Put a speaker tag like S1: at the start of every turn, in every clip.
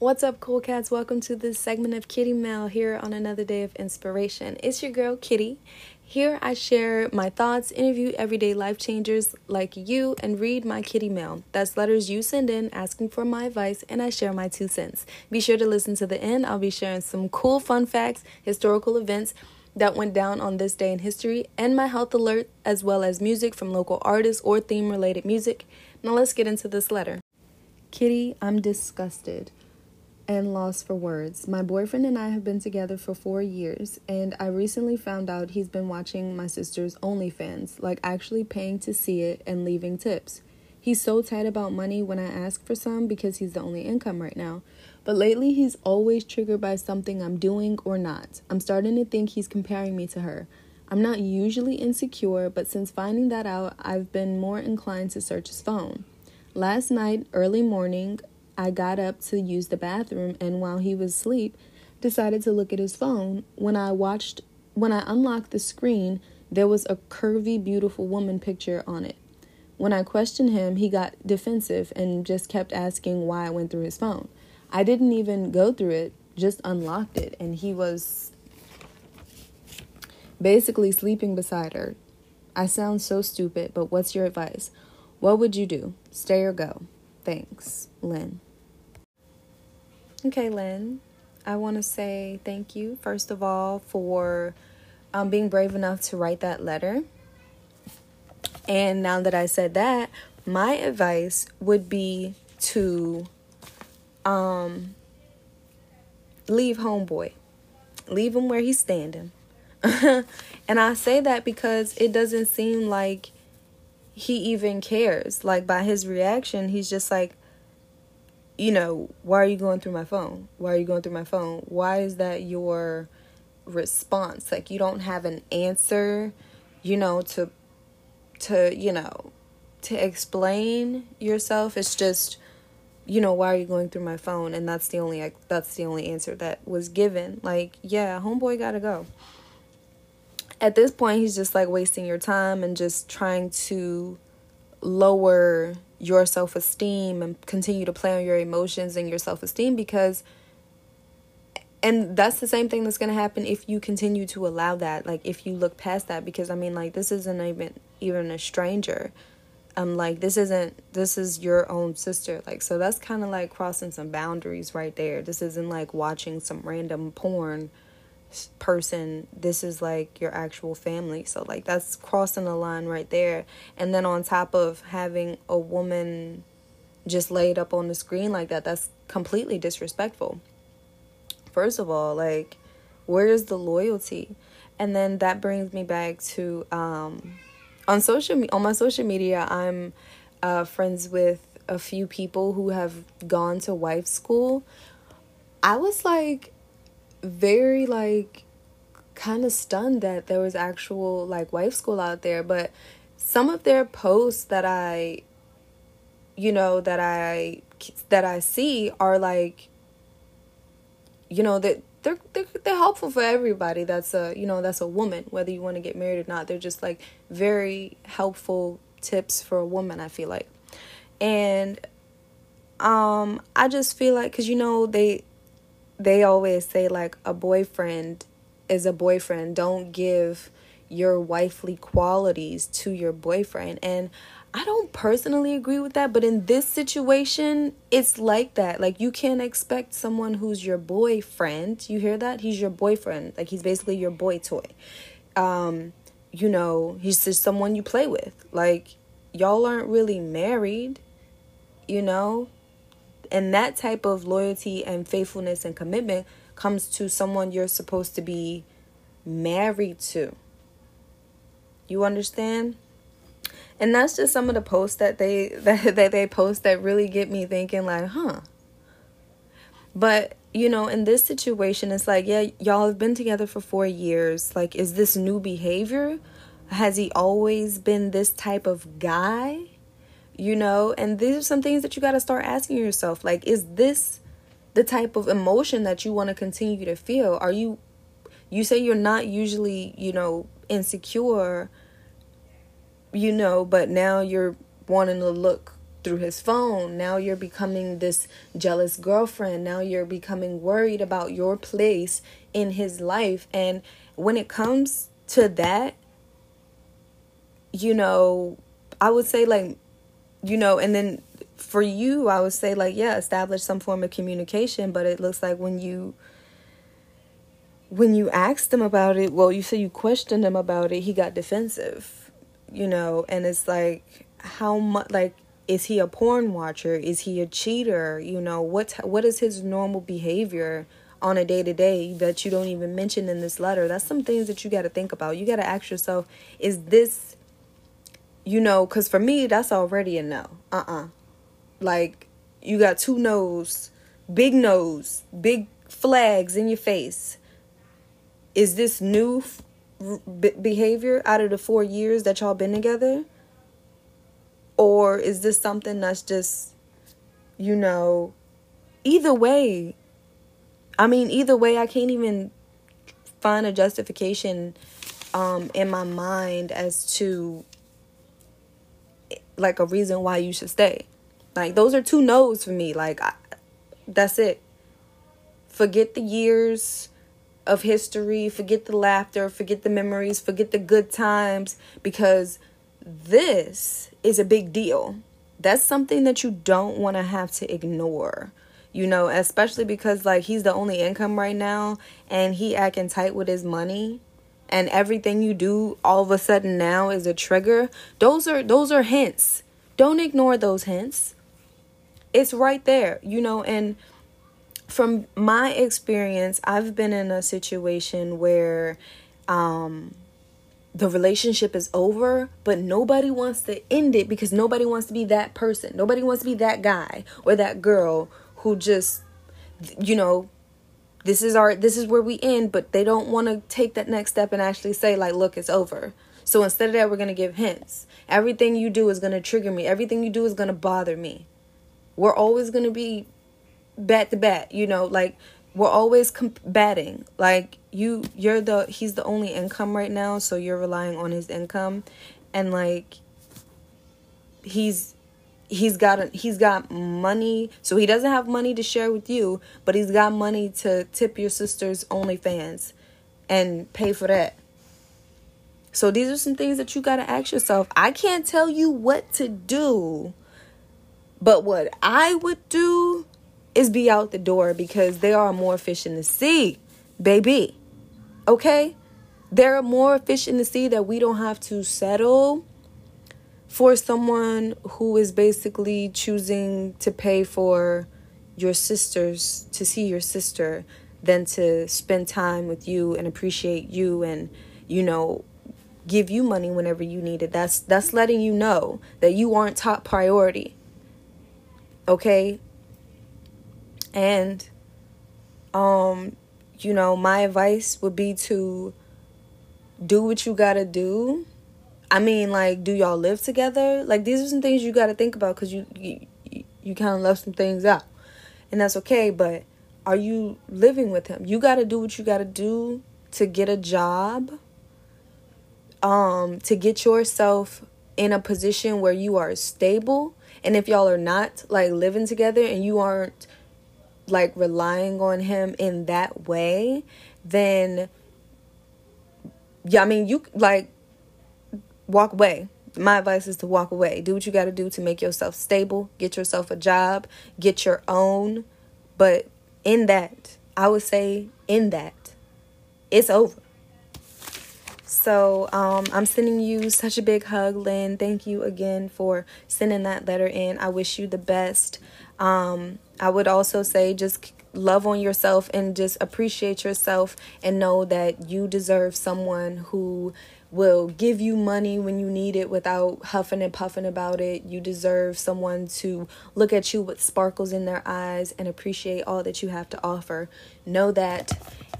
S1: What's up, cool cats? Welcome to this segment of Kitty Mail here on another day of inspiration. It's your girl, Kitty. Here I share my thoughts, interview everyday life changers like you, and read my Kitty Mail. That's letters you send in asking for my advice, and I share my two cents. Be sure to listen to the end. I'll be sharing some cool fun facts, historical events that went down on this day in history, and my health alert, as well as music from local artists or theme related music. Now let's get into this letter. Kitty, I'm disgusted and lost for words. My boyfriend and I have been together for four years, and I recently found out he's been watching my sister's OnlyFans, like actually paying to see it and leaving tips. He's so tight about money when I ask for some because he's the only income right now. But lately, he's always triggered by something I'm doing or not. I'm starting to think he's comparing me to her. I'm not usually insecure, but since finding that out, I've been more inclined to search his phone. Last night, early morning, I got up to use the bathroom and while he was asleep, decided to look at his phone. When I watched when I unlocked the screen, there was a curvy beautiful woman picture on it. When I questioned him, he got defensive and just kept asking why I went through his phone. I didn't even go through it, just unlocked it and he was basically sleeping beside her. I sound so stupid, but what's your advice? What would you do? Stay or go? Thanks, Lynn. Okay, Lynn, I want to say thank you, first of all, for um, being brave enough to write that letter. And now that I said that, my advice would be to um, leave homeboy, leave him where he's standing. and I say that because it doesn't seem like he even cares. Like by his reaction, he's just like, you know, why are you going through my phone? Why are you going through my phone? Why is that your response? Like you don't have an answer, you know, to to, you know, to explain yourself. It's just you know, why are you going through my phone? And that's the only that's the only answer that was given. Like, yeah, homeboy got to go at this point he's just like wasting your time and just trying to lower your self-esteem and continue to play on your emotions and your self-esteem because and that's the same thing that's going to happen if you continue to allow that like if you look past that because i mean like this isn't even even a stranger. Um like this isn't this is your own sister. Like so that's kind of like crossing some boundaries right there. This isn't like watching some random porn person this is like your actual family. So like that's crossing the line right there. And then on top of having a woman just laid up on the screen like that that's completely disrespectful. First of all like where's the loyalty? And then that brings me back to um on social on my social media i'm uh friends with a few people who have gone to wife school. I was like very like kind of stunned that there was actual like wife school out there but some of their posts that i you know that i that i see are like you know that they're, they're they're helpful for everybody that's a you know that's a woman whether you want to get married or not. They're just like very helpful tips for a woman i feel like. And um i just feel like cuz you know they they always say like a boyfriend is a boyfriend. Don't give your wifely qualities to your boyfriend. And I don't personally agree with that, but in this situation, it's like that. Like you can't expect someone who's your boyfriend. You hear that? He's your boyfriend. Like he's basically your boy toy. Um, you know, he's just someone you play with. Like y'all aren't really married, you know? And that type of loyalty and faithfulness and commitment comes to someone you're supposed to be married to. You understand? And that's just some of the posts that they that, that they post that really get me thinking like, huh. But, you know, in this situation it's like, yeah, y'all have been together for 4 years. Like is this new behavior? Has he always been this type of guy? You know and these are some things that you got to start asking yourself like is this the type of emotion that you want to continue to feel are you you say you're not usually you know insecure you know but now you're wanting to look through his phone. Now you're becoming this jealous girlfriend. Now you're becoming worried about your place in his life. And when it comes to that, you know, I would say, like, you know, and then for you, I would say, like, yeah, establish some form of communication. But it looks like when you when you asked him about it, well, you said you questioned him about it, he got defensive, you know, and it's like, how much, like, is he a porn watcher? Is he a cheater? You know, what what is his normal behavior on a day to day that you don't even mention in this letter? That's some things that you got to think about. You got to ask yourself, is this, you know, because for me, that's already a no. Uh uh-uh. uh Like, you got two no's, big nose, big flags in your face is this new behavior out of the four years that y'all been together? Or is this something that's just, you know, either way? I mean, either way, I can't even find a justification um, in my mind as to like a reason why you should stay. Like those are two no's for me. Like I, that's it. Forget the years of history, forget the laughter, forget the memories, forget the good times, because this is a big deal. That's something that you don't want to have to ignore. You know, especially because like he's the only income right now and he acting tight with his money and everything you do all of a sudden now is a trigger. Those are those are hints. Don't ignore those hints. It's right there, you know, and from my experience, I've been in a situation where um, the relationship is over, but nobody wants to end it because nobody wants to be that person. Nobody wants to be that guy or that girl who just, you know, this is our this is where we end, but they don't want to take that next step and actually say like, look, it's over. So instead of that, we're gonna give hints. Everything you do is gonna trigger me. Everything you do is gonna bother me. We're always gonna be bat to bat you know like we're always combating like you you're the he's the only income right now so you're relying on his income and like he's he's got he's got money so he doesn't have money to share with you but he's got money to tip your sister's OnlyFans and pay for that so these are some things that you got to ask yourself i can't tell you what to do but what i would do is be out the door because there are more fish in the sea, baby. Okay? There are more fish in the sea that we don't have to settle for someone who is basically choosing to pay for your sisters to see your sister than to spend time with you and appreciate you and you know give you money whenever you need it that's that's letting you know that you aren't top priority okay and um you know, my advice would be to do what you got to do. I mean, like do y'all live together? Like these are some things you got to think about cuz you you, you kind of left some things out. And that's okay, but are you living with him? You got to do what you got to do to get a job. Um to get yourself in a position where you are stable. And if y'all are not like living together and you aren't like relying on him in that way, then yeah, I mean, you like walk away. My advice is to walk away. Do what you got to do to make yourself stable, get yourself a job, get your own. But in that, I would say in that, it's over. So um, I'm sending you such a big hug, Lynn. Thank you again for sending that letter in. I wish you the best. Um, I would also say just love on yourself and just appreciate yourself and know that you deserve someone who will give you money when you need it without huffing and puffing about it. You deserve someone to look at you with sparkles in their eyes and appreciate all that you have to offer. Know that.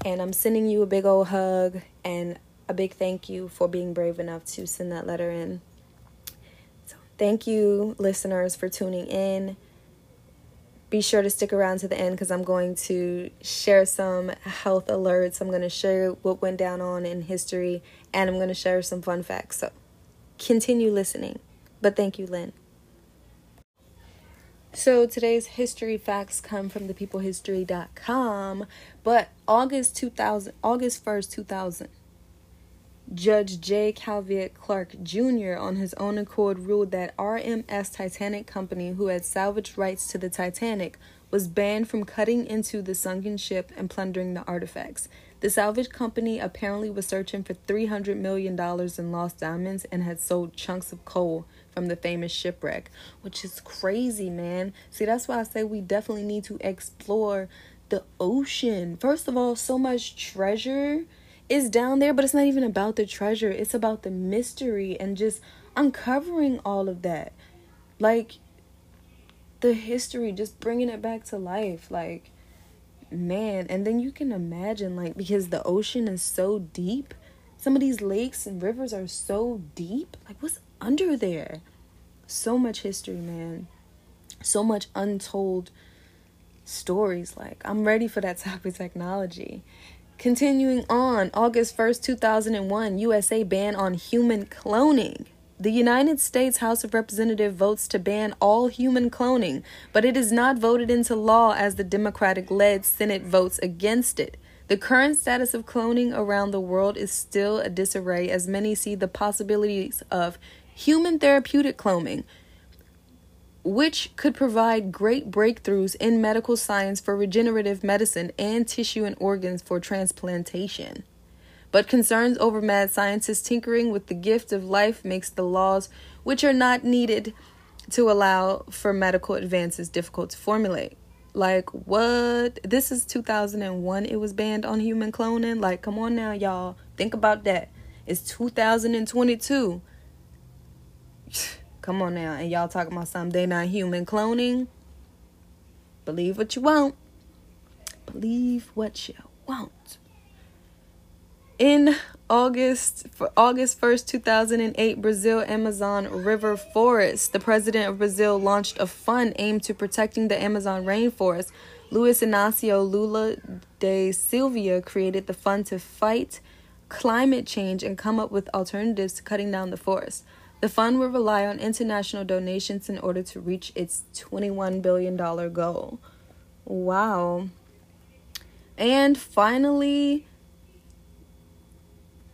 S1: And I'm sending you a big old hug and a big thank you for being brave enough to send that letter in. So, thank you, listeners, for tuning in. Be sure to stick around to the end because I'm going to share some health alerts. I'm going to share what went down on in history and I'm going to share some fun facts. So, continue listening. But thank you, Lynn. So today's history facts come from thepeoplehistory.com, but August 2000 August 1st, 2000. Judge J. Calvitt Clark Jr. on his own accord ruled that RMS Titanic Company, who had salvaged rights to the Titanic, was banned from cutting into the sunken ship and plundering the artifacts. The salvage company apparently was searching for $300 million in lost diamonds and had sold chunks of coal from the famous shipwreck, which is crazy, man. See, that's why I say we definitely need to explore the ocean. First of all, so much treasure is down there, but it's not even about the treasure, it's about the mystery and just uncovering all of that. Like, the history, just bringing it back to life. Like, man. And then you can imagine, like, because the ocean is so deep, some of these lakes and rivers are so deep. Like, what's under there? So much history, man. So much untold stories. Like, I'm ready for that type of technology. Continuing on, August 1st, 2001, USA ban on human cloning. The United States House of Representatives votes to ban all human cloning, but it is not voted into law as the Democratic led Senate votes against it. The current status of cloning around the world is still a disarray as many see the possibilities of human therapeutic cloning, which could provide great breakthroughs in medical science for regenerative medicine and tissue and organs for transplantation. But concerns over mad scientists tinkering with the gift of life makes the laws which are not needed to allow for medical advances difficult to formulate. Like what? This is 2001 it was banned on human cloning. Like come on now y'all. Think about that. It's 2022. come on now. And y'all talking about something they're not human cloning? Believe what you want. Believe what you want. In August for August 1st, 2008, Brazil Amazon River Forest. The president of Brazil launched a fund aimed to protecting the Amazon rainforest. Luiz Inácio Lula da Silva created the fund to fight climate change and come up with alternatives to cutting down the forest. The fund will rely on international donations in order to reach its $21 billion goal. Wow. And finally,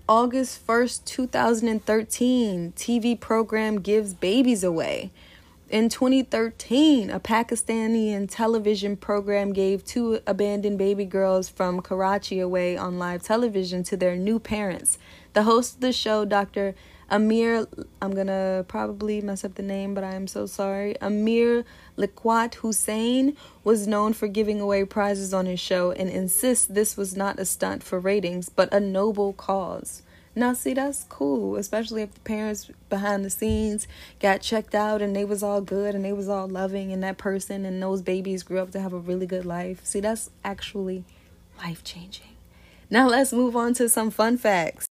S1: August 1st, 2013, TV program gives babies away. In 2013, a Pakistani television program gave two abandoned baby girls from Karachi away on live television to their new parents. The host of the show, Dr. Amir, I'm gonna probably mess up the name, but I am so sorry. Amir Liaquat Hussain was known for giving away prizes on his show and insists this was not a stunt for ratings, but a noble cause. Now, see, that's cool, especially if the parents behind the scenes got checked out and they was all good and they was all loving and that person and those babies grew up to have a really good life. See, that's actually life changing. Now, let's move on to some fun facts.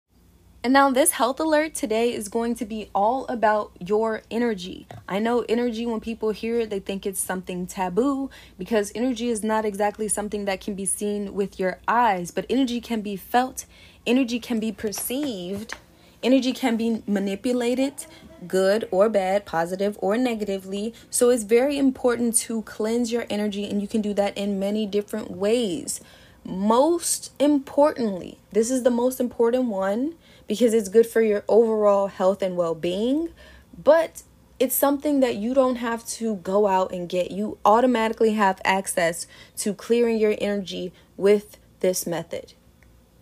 S1: And now, this health alert today is going to be all about your energy. I know energy, when people hear it, they think it's something taboo because energy is not exactly something that can be seen with your eyes, but energy can be felt, energy can be perceived, energy can be manipulated, good or bad, positive or negatively. So, it's very important to cleanse your energy, and you can do that in many different ways. Most importantly, this is the most important one because it's good for your overall health and well being. But it's something that you don't have to go out and get. You automatically have access to clearing your energy with this method.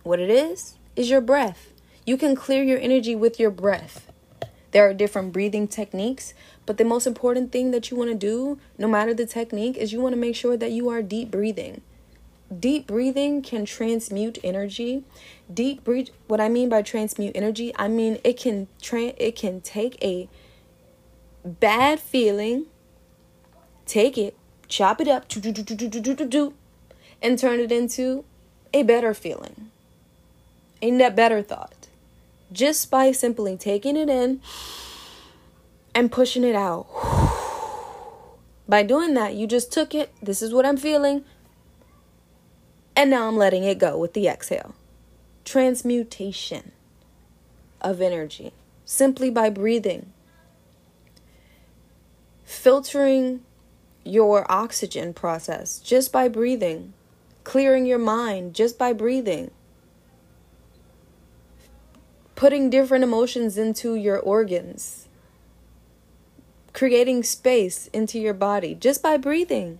S1: What it is, is your breath. You can clear your energy with your breath. There are different breathing techniques, but the most important thing that you want to do, no matter the technique, is you want to make sure that you are deep breathing. Deep breathing can transmute energy. Deep breathe what I mean by transmute energy, I mean it can tra- it can take a bad feeling, take it, chop it up, and turn it into a better feeling. A net better thought. Just by simply taking it in and pushing it out. By doing that, you just took it. This is what I'm feeling. And now I'm letting it go with the exhale. Transmutation of energy simply by breathing. Filtering your oxygen process just by breathing, clearing your mind just by breathing, putting different emotions into your organs, creating space into your body just by breathing.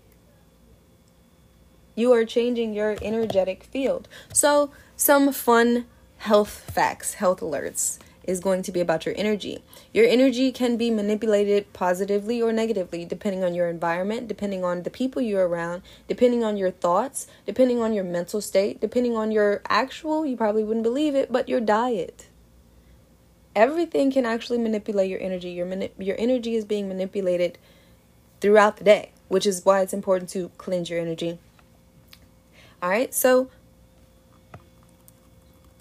S1: You are changing your energetic field. So, some fun health facts, health alerts is going to be about your energy. Your energy can be manipulated positively or negatively depending on your environment, depending on the people you're around, depending on your thoughts, depending on your mental state, depending on your actual, you probably wouldn't believe it, but your diet. Everything can actually manipulate your energy. Your mani- your energy is being manipulated throughout the day, which is why it's important to cleanse your energy. All right? So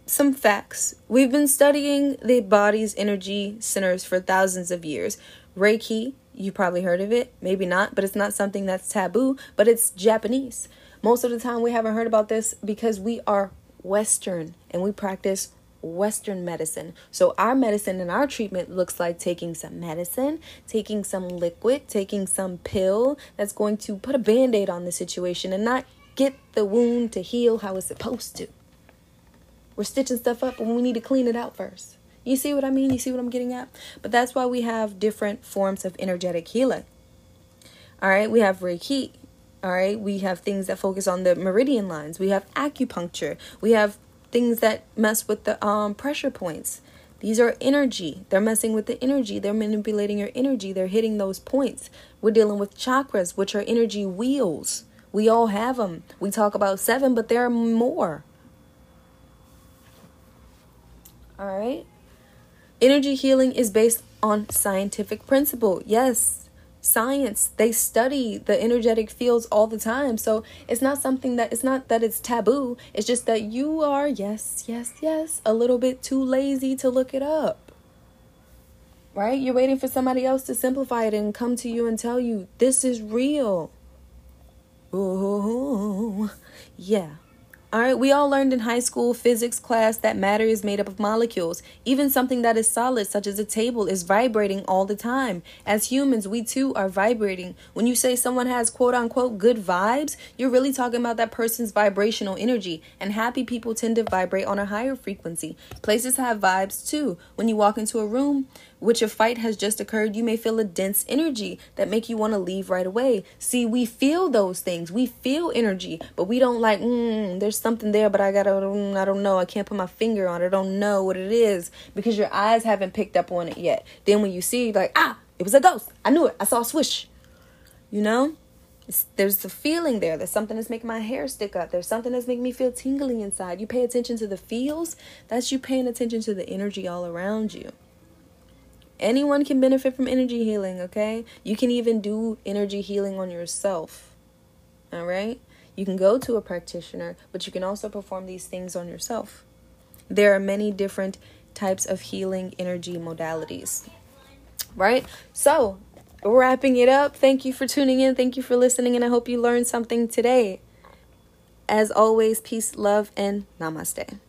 S1: some facts. We've been studying the body's energy centers for thousands of years. Reiki, you probably heard of it, maybe not, but it's not something that's taboo, but it's Japanese. Most of the time, we haven't heard about this because we are Western and we practice Western medicine. So, our medicine and our treatment looks like taking some medicine, taking some liquid, taking some pill that's going to put a band aid on the situation and not get the wound to heal how it's supposed to. We're stitching stuff up when we need to clean it out first. You see what I mean? You see what I'm getting at? But that's why we have different forms of energetic healing. All right, we have Reiki. All right, we have things that focus on the meridian lines. We have acupuncture. We have things that mess with the um, pressure points. These are energy. They're messing with the energy. They're manipulating your energy. They're hitting those points. We're dealing with chakras, which are energy wheels. We all have them. We talk about seven, but there are more. All right. Energy healing is based on scientific principle. Yes, science. They study the energetic fields all the time. So it's not something that it's not that it's taboo. It's just that you are, yes, yes, yes, a little bit too lazy to look it up. Right? You're waiting for somebody else to simplify it and come to you and tell you this is real. Ooh, yeah. All right, we all learned in high school physics class that matter is made up of molecules. Even something that is solid, such as a table, is vibrating all the time. As humans, we too are vibrating. When you say someone has quote unquote good vibes, you're really talking about that person's vibrational energy. And happy people tend to vibrate on a higher frequency. Places have vibes too. When you walk into a room, which a fight has just occurred, you may feel a dense energy that make you want to leave right away. See, we feel those things. We feel energy, but we don't like, mm, there's something there, but I gotta, mm, I don't know. I can't put my finger on it. I don't know what it is because your eyes haven't picked up on it yet. Then when you see, like, ah, it was a ghost. I knew it. I saw a swish. You know? It's, there's the feeling there. There's something that's making my hair stick up. There's something that's making me feel tingly inside. You pay attention to the feels. That's you paying attention to the energy all around you. Anyone can benefit from energy healing, okay? You can even do energy healing on yourself. All right? You can go to a practitioner, but you can also perform these things on yourself. There are many different types of healing energy modalities. Right? So, wrapping it up, thank you for tuning in. Thank you for listening, and I hope you learned something today. As always, peace, love, and namaste.